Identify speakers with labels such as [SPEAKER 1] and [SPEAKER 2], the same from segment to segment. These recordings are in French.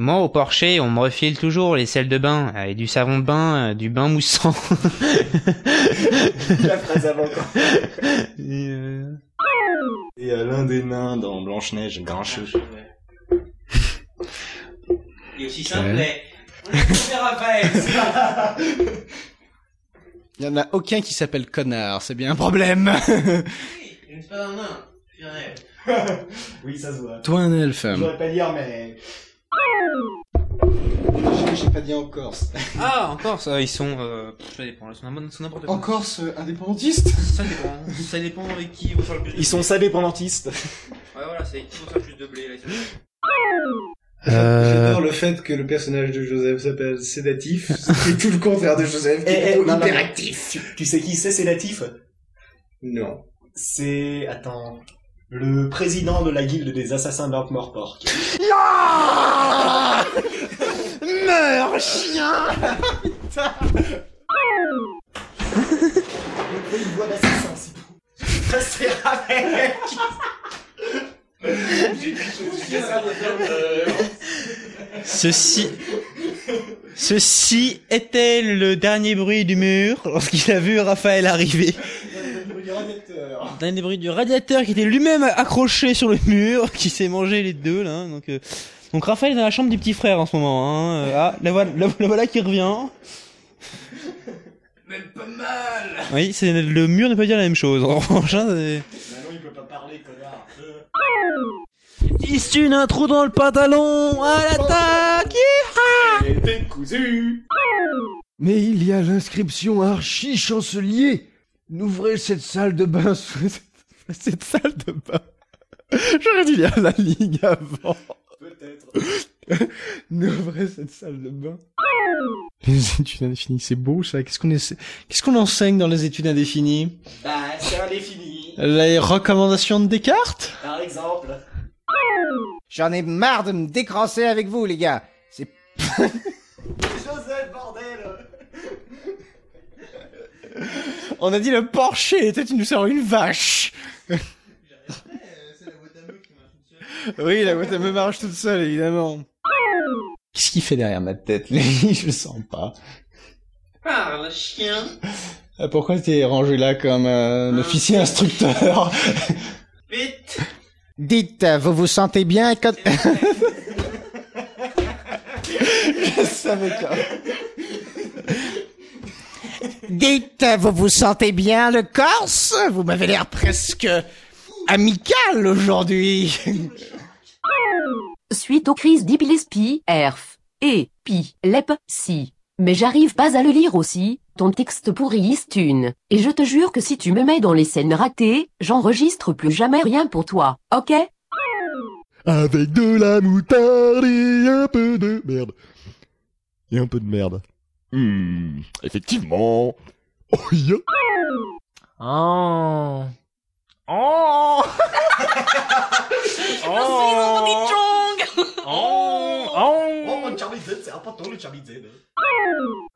[SPEAKER 1] Moi, au Porcher, on me refile toujours les sels de bain, avec du savon de bain, euh, du bain moussant.
[SPEAKER 2] La phrase avant quoi.
[SPEAKER 1] Et, euh,
[SPEAKER 2] Et euh, l'un des nains dans Blanche-Neige, grincheux.
[SPEAKER 1] Et aussi
[SPEAKER 3] simplet. Il y en a aucun qui s'appelle connard, c'est bien un problème.
[SPEAKER 1] Je ne suis pas un nain.
[SPEAKER 2] oui, ça se voit.
[SPEAKER 3] Toi un elfe.
[SPEAKER 2] J'aurais pas dire, mais... J'ai- pas dit en Corse.
[SPEAKER 1] Ah, encore ça, ils sont... Euh, ça dépend, ils sont n'importe quoi.
[SPEAKER 2] En Corse euh, indépendantiste?
[SPEAKER 1] Ça dépend, ça dépend avec qui on le plus de
[SPEAKER 2] Ils sont sadépendantistes.
[SPEAKER 1] Ouais, voilà, c'est qui on le plus de blé, là.
[SPEAKER 4] J'adore le fait que le personnage de Joseph s'appelle Sédatif, c'est tout le contraire de Joseph, qui
[SPEAKER 2] Eh,
[SPEAKER 4] est
[SPEAKER 2] eh,
[SPEAKER 4] plutôt hyperactif.
[SPEAKER 2] Tu, tu sais qui c'est, Sédatif?
[SPEAKER 4] Non.
[SPEAKER 2] C'est... Attends... Le président de la guilde des assassins d'Ankh-Morpork.
[SPEAKER 3] Meurs, chien
[SPEAKER 2] une voix d'assassin, c'est tout. C'est
[SPEAKER 1] Ceci... Ceci était le dernier bruit du mur lorsqu'il a vu Raphaël arriver. Dernier bruit du radiateur qui était lui-même accroché sur le mur, qui s'est mangé les deux là. Donc, euh, donc Raphaël est dans la chambre du petit frère en ce moment. Hein. Euh, Ah, la voilà, la, la voilà qui revient.
[SPEAKER 5] Même pas mal
[SPEAKER 1] Oui, c'est le mur ne peut dire la même chose. En revanche, hein, c'est-
[SPEAKER 2] Maintenant il peut pas parler, connard.
[SPEAKER 1] Tisse-tu un trou dans le pantalon à l'attaque
[SPEAKER 2] cousu
[SPEAKER 6] Mais il y a l'inscription archi chancelier. N'ouvrez cette salle de bain sous cette salle de bain. J'aurais dû lire la ligne avant.
[SPEAKER 2] Peut-être.
[SPEAKER 6] N'ouvrez cette salle de bain. Les études indéfinies, c'est beau ça. Qu'est-ce qu'on essaie... Qu'est-ce qu'on enseigne dans les études indéfinies?
[SPEAKER 2] Bah, c'est indéfini.
[SPEAKER 6] Les recommandations de Descartes?
[SPEAKER 2] Par exemple.
[SPEAKER 7] J'en ai marre de me décrancer avec vous, les gars. C'est
[SPEAKER 2] Joseph, bordel
[SPEAKER 6] On a dit le Porcher, et toi tu nous sors une vache. Oui, la boîte à me marche toute seule, évidemment. Qu'est-ce qu'il fait derrière ma tête, lui? Je le sens pas.
[SPEAKER 1] Parle, chien.
[SPEAKER 6] Ah, Pourquoi t'es rangé là comme un officier instructeur?
[SPEAKER 1] Vite.
[SPEAKER 7] Dites, euh, vous vous sentez bien quand...
[SPEAKER 6] Je savais que...
[SPEAKER 7] Dites, vous vous sentez bien le Corse? Vous m'avez l'air presque amical aujourd'hui.
[SPEAKER 8] Suite aux crises d'épilepsie, erf, et, pi, lep, si. Mais j'arrive pas à le lire aussi, ton texte pourri une. Et je te jure que si tu me mets dans les scènes ratées, j'enregistre plus jamais rien pour toi, ok?
[SPEAKER 6] Avec de la moutarde et un peu de merde. Et un peu de merde. Hmm, effectivement. Oh, yeah.
[SPEAKER 1] Oh Oh Oh
[SPEAKER 2] Oh, mon Charlie Z, c'est important le Charlie Z.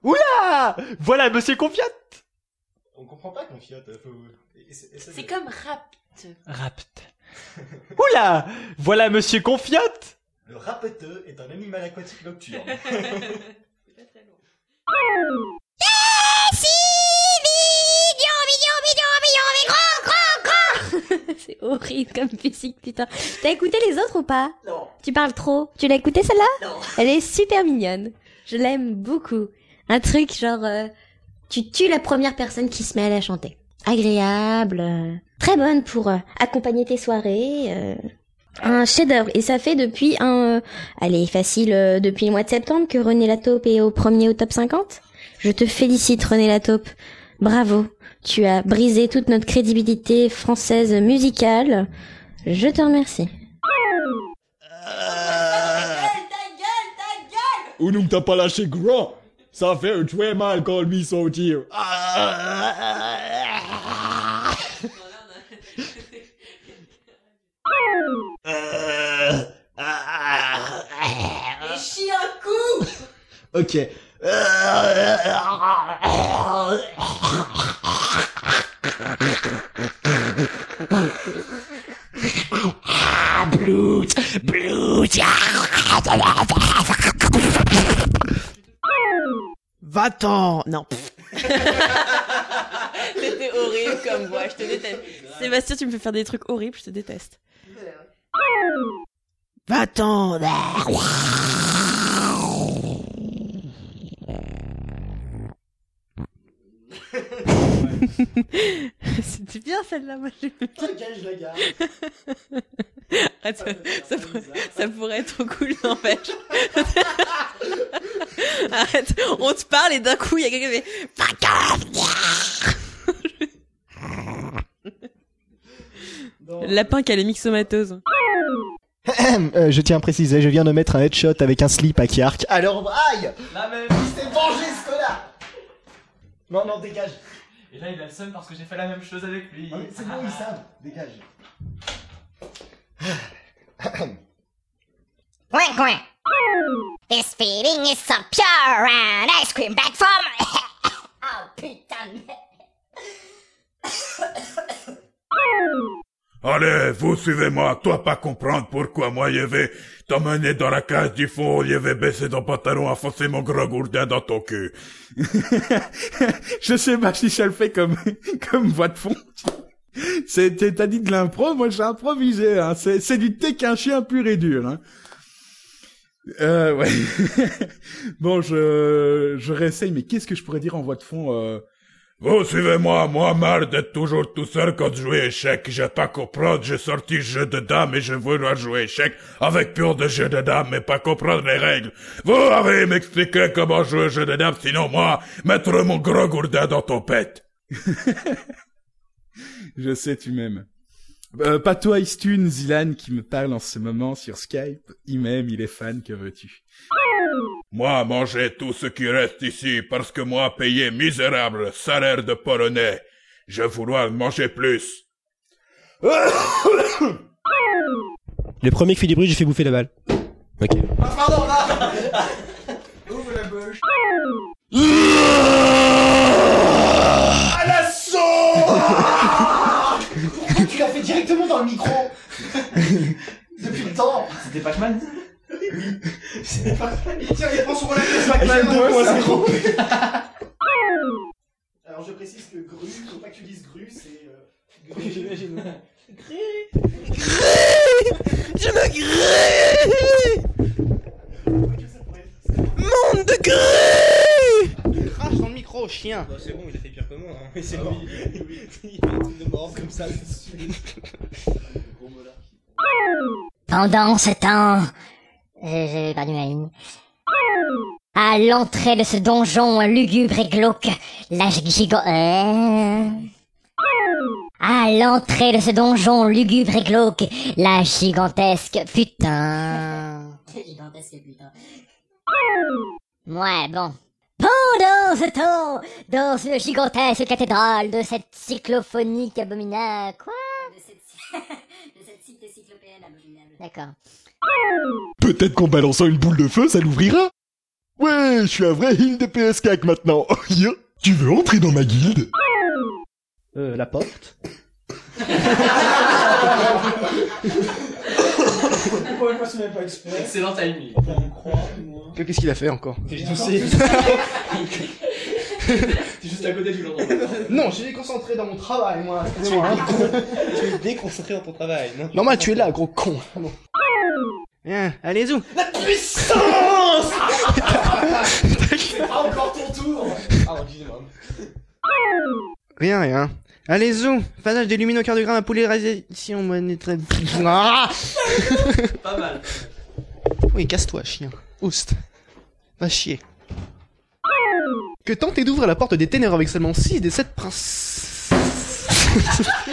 [SPEAKER 6] Oula Voilà Monsieur Confiat
[SPEAKER 2] On comprend pas qu'on fiotte. Faut... essa- essaie
[SPEAKER 9] C'est
[SPEAKER 2] de-
[SPEAKER 9] comme rapt.
[SPEAKER 6] Rapt. Oula Voilà Monsieur Confiat
[SPEAKER 2] Le rapeteux est un animal aquatique nocturne.
[SPEAKER 9] C'est horrible comme physique, putain. T'as écouté les autres ou pas
[SPEAKER 2] Non.
[SPEAKER 9] Tu parles trop. Tu l'as écouté celle-là
[SPEAKER 2] Non.
[SPEAKER 9] Elle est super mignonne. Je l'aime beaucoup. Un truc genre... euh, tu tues la première personne qui se met à la chanter. Agréable. euh, très bonne pour euh, accompagner tes soirées. Un chef-d'œuvre. Et ça fait depuis un... euh, allez, facile, euh, depuis le mois de septembre que René Lataupe est au premier au top 50. Je te félicite René Lataupe. Bravo. Tu as brisé toute notre crédibilité française musicale. Je te remercie.
[SPEAKER 6] Ou nous t'as pas lâché grand Ça fait très mal quand lui sortir.
[SPEAKER 9] Et chie un coup
[SPEAKER 6] Ok.
[SPEAKER 7] Ah, Blood, Blood.
[SPEAKER 6] Va-t'en Non.
[SPEAKER 5] C'était horrible comme voix, je te déteste. Sébastien, tu me fais faire des trucs horribles, je te déteste.
[SPEAKER 6] Va-t'en
[SPEAKER 5] C'était bien celle-là, moi j'ai bien.
[SPEAKER 2] je la garde.
[SPEAKER 5] Arrête, ça, ça pourrait, ça pourrait être cool, n'empêche. Arrête, on te parle et d'un coup il y a quelqu'un qui fait Lapin qui a les mixomateuses.
[SPEAKER 2] Euh, je tiens à préciser, je viens de mettre un headshot avec un slip à Kiark. Alors, aïe
[SPEAKER 10] La même.
[SPEAKER 2] Il s'est vengé ce connard Non, non, dégage.
[SPEAKER 10] Et là, il a le seum parce que j'ai fait la même chose avec lui.
[SPEAKER 2] Ah, C'est bon, ils savent. Dégage.
[SPEAKER 11] Quack, quack. This feeling is so pure and ice cream back from... oh putain
[SPEAKER 12] Allez, vous suivez-moi, toi pas comprendre pourquoi moi je vais t'emmener dans la cage du fond, je vais baisser ton pantalon, enfoncer mon gros gourdin dans ton cul.
[SPEAKER 13] je sais pas si ça le fait comme, comme voix de fond. C'est, t'as dit de l'impro, moi j'ai improvisé, hein. C'est, c'est du thé qu'un chien pur et dur, hein. Euh, ouais. bon, je, je réessaye, mais qu'est-ce que je pourrais dire en voix de fond, euh...
[SPEAKER 12] Vous suivez-moi, moi marre d'être toujours tout seul quand je joue échec, j'ai pas comprendre, j'ai sorti jeu de dames et je vouloir jouer échec avec pur de jeu de dames mais pas comprendre les règles. Vous avez m'expliquer comment jouer jeu de dames, sinon moi, mettre mon gros gourdin dans ton pet.
[SPEAKER 13] Je sais, tu m'aimes. Euh, pas toi, Istune, Zilan, qui me parle en ce moment sur Skype. Il m'aime, il est fan, que veux-tu?
[SPEAKER 12] Moi, manger tout ce qui reste ici, parce que moi, payé misérable, salaire de polonais, je vouloir manger plus.
[SPEAKER 14] Le premier qui fait du bruit, j'ai fait bouffer la balle. Ok.
[SPEAKER 10] Pardon, là Ouvre la bouche.
[SPEAKER 2] À l'assaut Pourquoi tu l'as fait directement dans le micro Depuis le temps
[SPEAKER 10] C'était Pac-Man
[SPEAKER 2] C'est pas
[SPEAKER 10] Il tire, il prend son relais
[SPEAKER 2] Pac-Man
[SPEAKER 10] Pac-Man
[SPEAKER 2] 2.0 Alors je précise que grue, faut pas que tu dises grue, c'est... Euh, grue.
[SPEAKER 6] J'imagine.
[SPEAKER 15] Je me grée Monde de gré
[SPEAKER 6] Crache dans le micro, chien
[SPEAKER 14] Bah, c'est bon, il a fait pire que moi. Hein. Oui, c'est
[SPEAKER 6] Ah
[SPEAKER 14] bon.
[SPEAKER 6] Il truc de mort comme ça.
[SPEAKER 11] Pendant ce temps, j'ai perdu ma ligne. À l'entrée de ce donjon lugubre et glauque, la gigant... Euh... À l'entrée de ce donjon lugubre et glauque, la gigantesque putain... gigantesque putain... Ouais, bon. Pendant ce temps, dans une gigantesque cathédrale de cette cyclophonique abominable... Quoi? De cette, de cette cité cyclopéenne abominable. D'accord.
[SPEAKER 12] Peut-être qu'en balançant une boule de feu, ça l'ouvrira Ouais, je suis un vrai heal de PS4 maintenant. Yo, tu veux entrer dans ma guilde?
[SPEAKER 6] Euh, la porte.
[SPEAKER 10] Pour une fois, ce n'est pas exprès. Excellent timing.
[SPEAKER 6] Qu'est-ce qu'il a fait encore?
[SPEAKER 10] J'ai toussé. T'es juste à côté du genre.
[SPEAKER 6] Non, je suis concentré dans mon travail, moi. Excusez-moi. hein.
[SPEAKER 14] tu es déconcentré dans ton travail, non
[SPEAKER 6] Normal, tu es là, gros con. Bon. Viens, allez, où
[SPEAKER 10] La puissance C'est pas encore ton tour
[SPEAKER 14] Ah, excusez-moi.
[SPEAKER 6] Rien, rien. Allez, où Passage des luminocardiogramme à polarisation monétaire. Ah
[SPEAKER 10] Pas mal.
[SPEAKER 6] oui, casse-toi, chien. Oust. Va chier. Que tenter d'ouvrir la porte des ténèbres avec seulement 6 des 7 princes.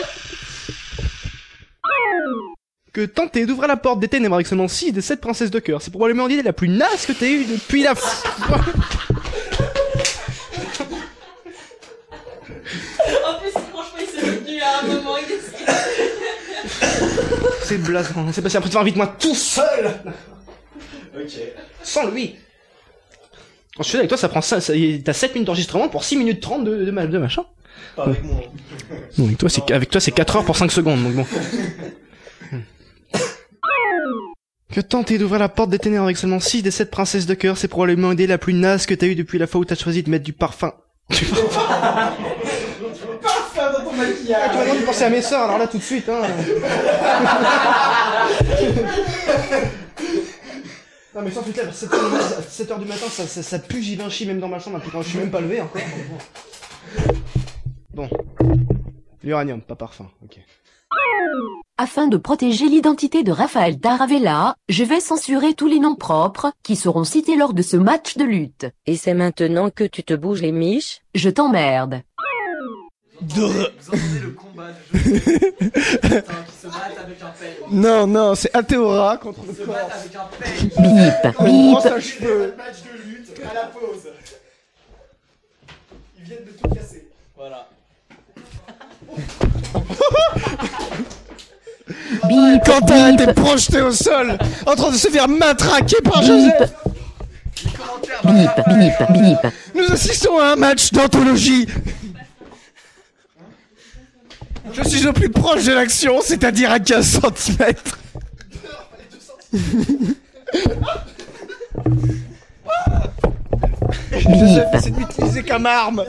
[SPEAKER 6] que tenter d'ouvrir la porte des ténèbres avec seulement 6 des 7 princesses de cœur. C'est probablement l'idée la plus naze que t'aies eue depuis la... f-
[SPEAKER 5] En plus, franchement, il s'est soutenu à un moment. il est-
[SPEAKER 6] C'est blasant. C'est passé après de faire invite-moi tout seul
[SPEAKER 10] Ok.
[SPEAKER 6] Sans lui Quand je suis avec toi, ça prend ça, ça t'as 7 minutes d'enregistrement pour 6 minutes 30 de, de, de machin.
[SPEAKER 10] Pas avec moi.
[SPEAKER 6] Non, avec toi, c'est, avec toi, c'est 4 heures pour 5 secondes, donc bon. Que tenter d'ouvrir la porte des ténèbres avec seulement 6 des 7 princesses de cœur, c'est probablement l'idée la plus naze que t'as eue depuis la fois où t'as choisi de mettre du parfum.
[SPEAKER 2] Parfum dans ton
[SPEAKER 6] Ah,
[SPEAKER 2] maquillage
[SPEAKER 6] tu m'as demandé de penser à mes sœurs, alors là tout de suite, hein. non mais sans tout à 7 heures du matin, ça, ça, ça pue Givenchy même dans ma chambre, quand je suis même pas levé encore. Bon. L'uranium, pas parfum, ok.
[SPEAKER 8] Afin de protéger l'identité de Raphaël Taravella, je vais censurer tous les noms propres qui seront cités lors de ce match de lutte.
[SPEAKER 5] Et c'est maintenant que tu te bouges les miches?
[SPEAKER 8] Je t'emmerde.
[SPEAKER 2] Vous entendez le combat de jeu Putain, qui se battent avec un peigne.
[SPEAKER 6] Non, non, c'est Athéora contre le
[SPEAKER 2] Ils se
[SPEAKER 6] corps.
[SPEAKER 2] battent avec un peigne.
[SPEAKER 8] Bip,
[SPEAKER 6] On
[SPEAKER 8] bip.
[SPEAKER 6] un cheveu.
[SPEAKER 2] Match de lutte à la pause. Ils viennent de tout casser. Voilà.
[SPEAKER 8] Bip,
[SPEAKER 6] Quentin a été projeté au sol, en train de se faire matraquer par Joseph.
[SPEAKER 8] bip, bip, bip.
[SPEAKER 6] Nous assistons à un match d'anthologie. Je suis au plus proche de l'action, c'est-à-dire à 15 cm. Joseph essaie de m'utiliser comme arme.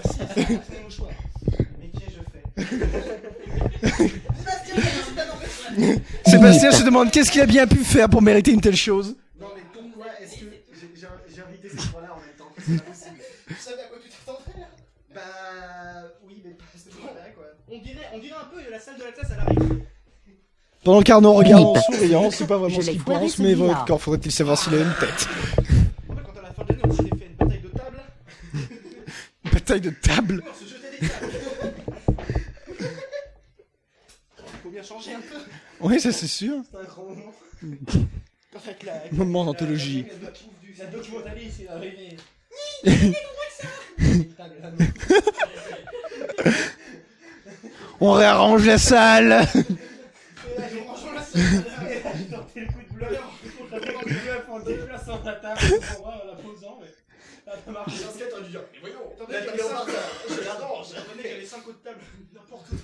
[SPEAKER 6] Sébastien se demande qu'est-ce qu'il a bien pu faire pour mériter une telle chose?
[SPEAKER 2] Non mais pourquoi est-ce que j'ai- invité ces trois-là en même temps? C'est pas possible. Tu savais à quoi tu t'attendais Bah oui mais pas pas vrai quoi.
[SPEAKER 6] On dirait, on dirait un peu la salle de la classe à l'arrivée. Pendant qu'Arnaud regarde en souriant, c'est pas vraiment ce qu'il pense, mais corps faudrait-il savoir s'il a une tête? En fait, quand à la fin de l'année, on s'était fait une bataille de table. Une bataille de table?
[SPEAKER 2] Se jeter des tables.
[SPEAKER 6] Faut bien changer un peu. Oui, ça c'est sûr.
[SPEAKER 2] C'est un grand moment.
[SPEAKER 6] La, Moment d'anthologie.
[SPEAKER 2] La, la, documentaliste est arrivée.
[SPEAKER 6] On réarrange la salle.
[SPEAKER 2] Tenter le coup de bluff. Tenter le bluff en déplaçant la table pour voir la posant mais ça a pas marché. Dans ce cas t'aurais dû dire mais voyons.
[SPEAKER 6] Attendez,
[SPEAKER 2] La
[SPEAKER 6] j'avais
[SPEAKER 2] table est en
[SPEAKER 6] cinq-
[SPEAKER 2] parterre. Je l'adore. Je la
[SPEAKER 6] Attendez,
[SPEAKER 2] connais.
[SPEAKER 6] j'avais 5 autres tables n'importe où.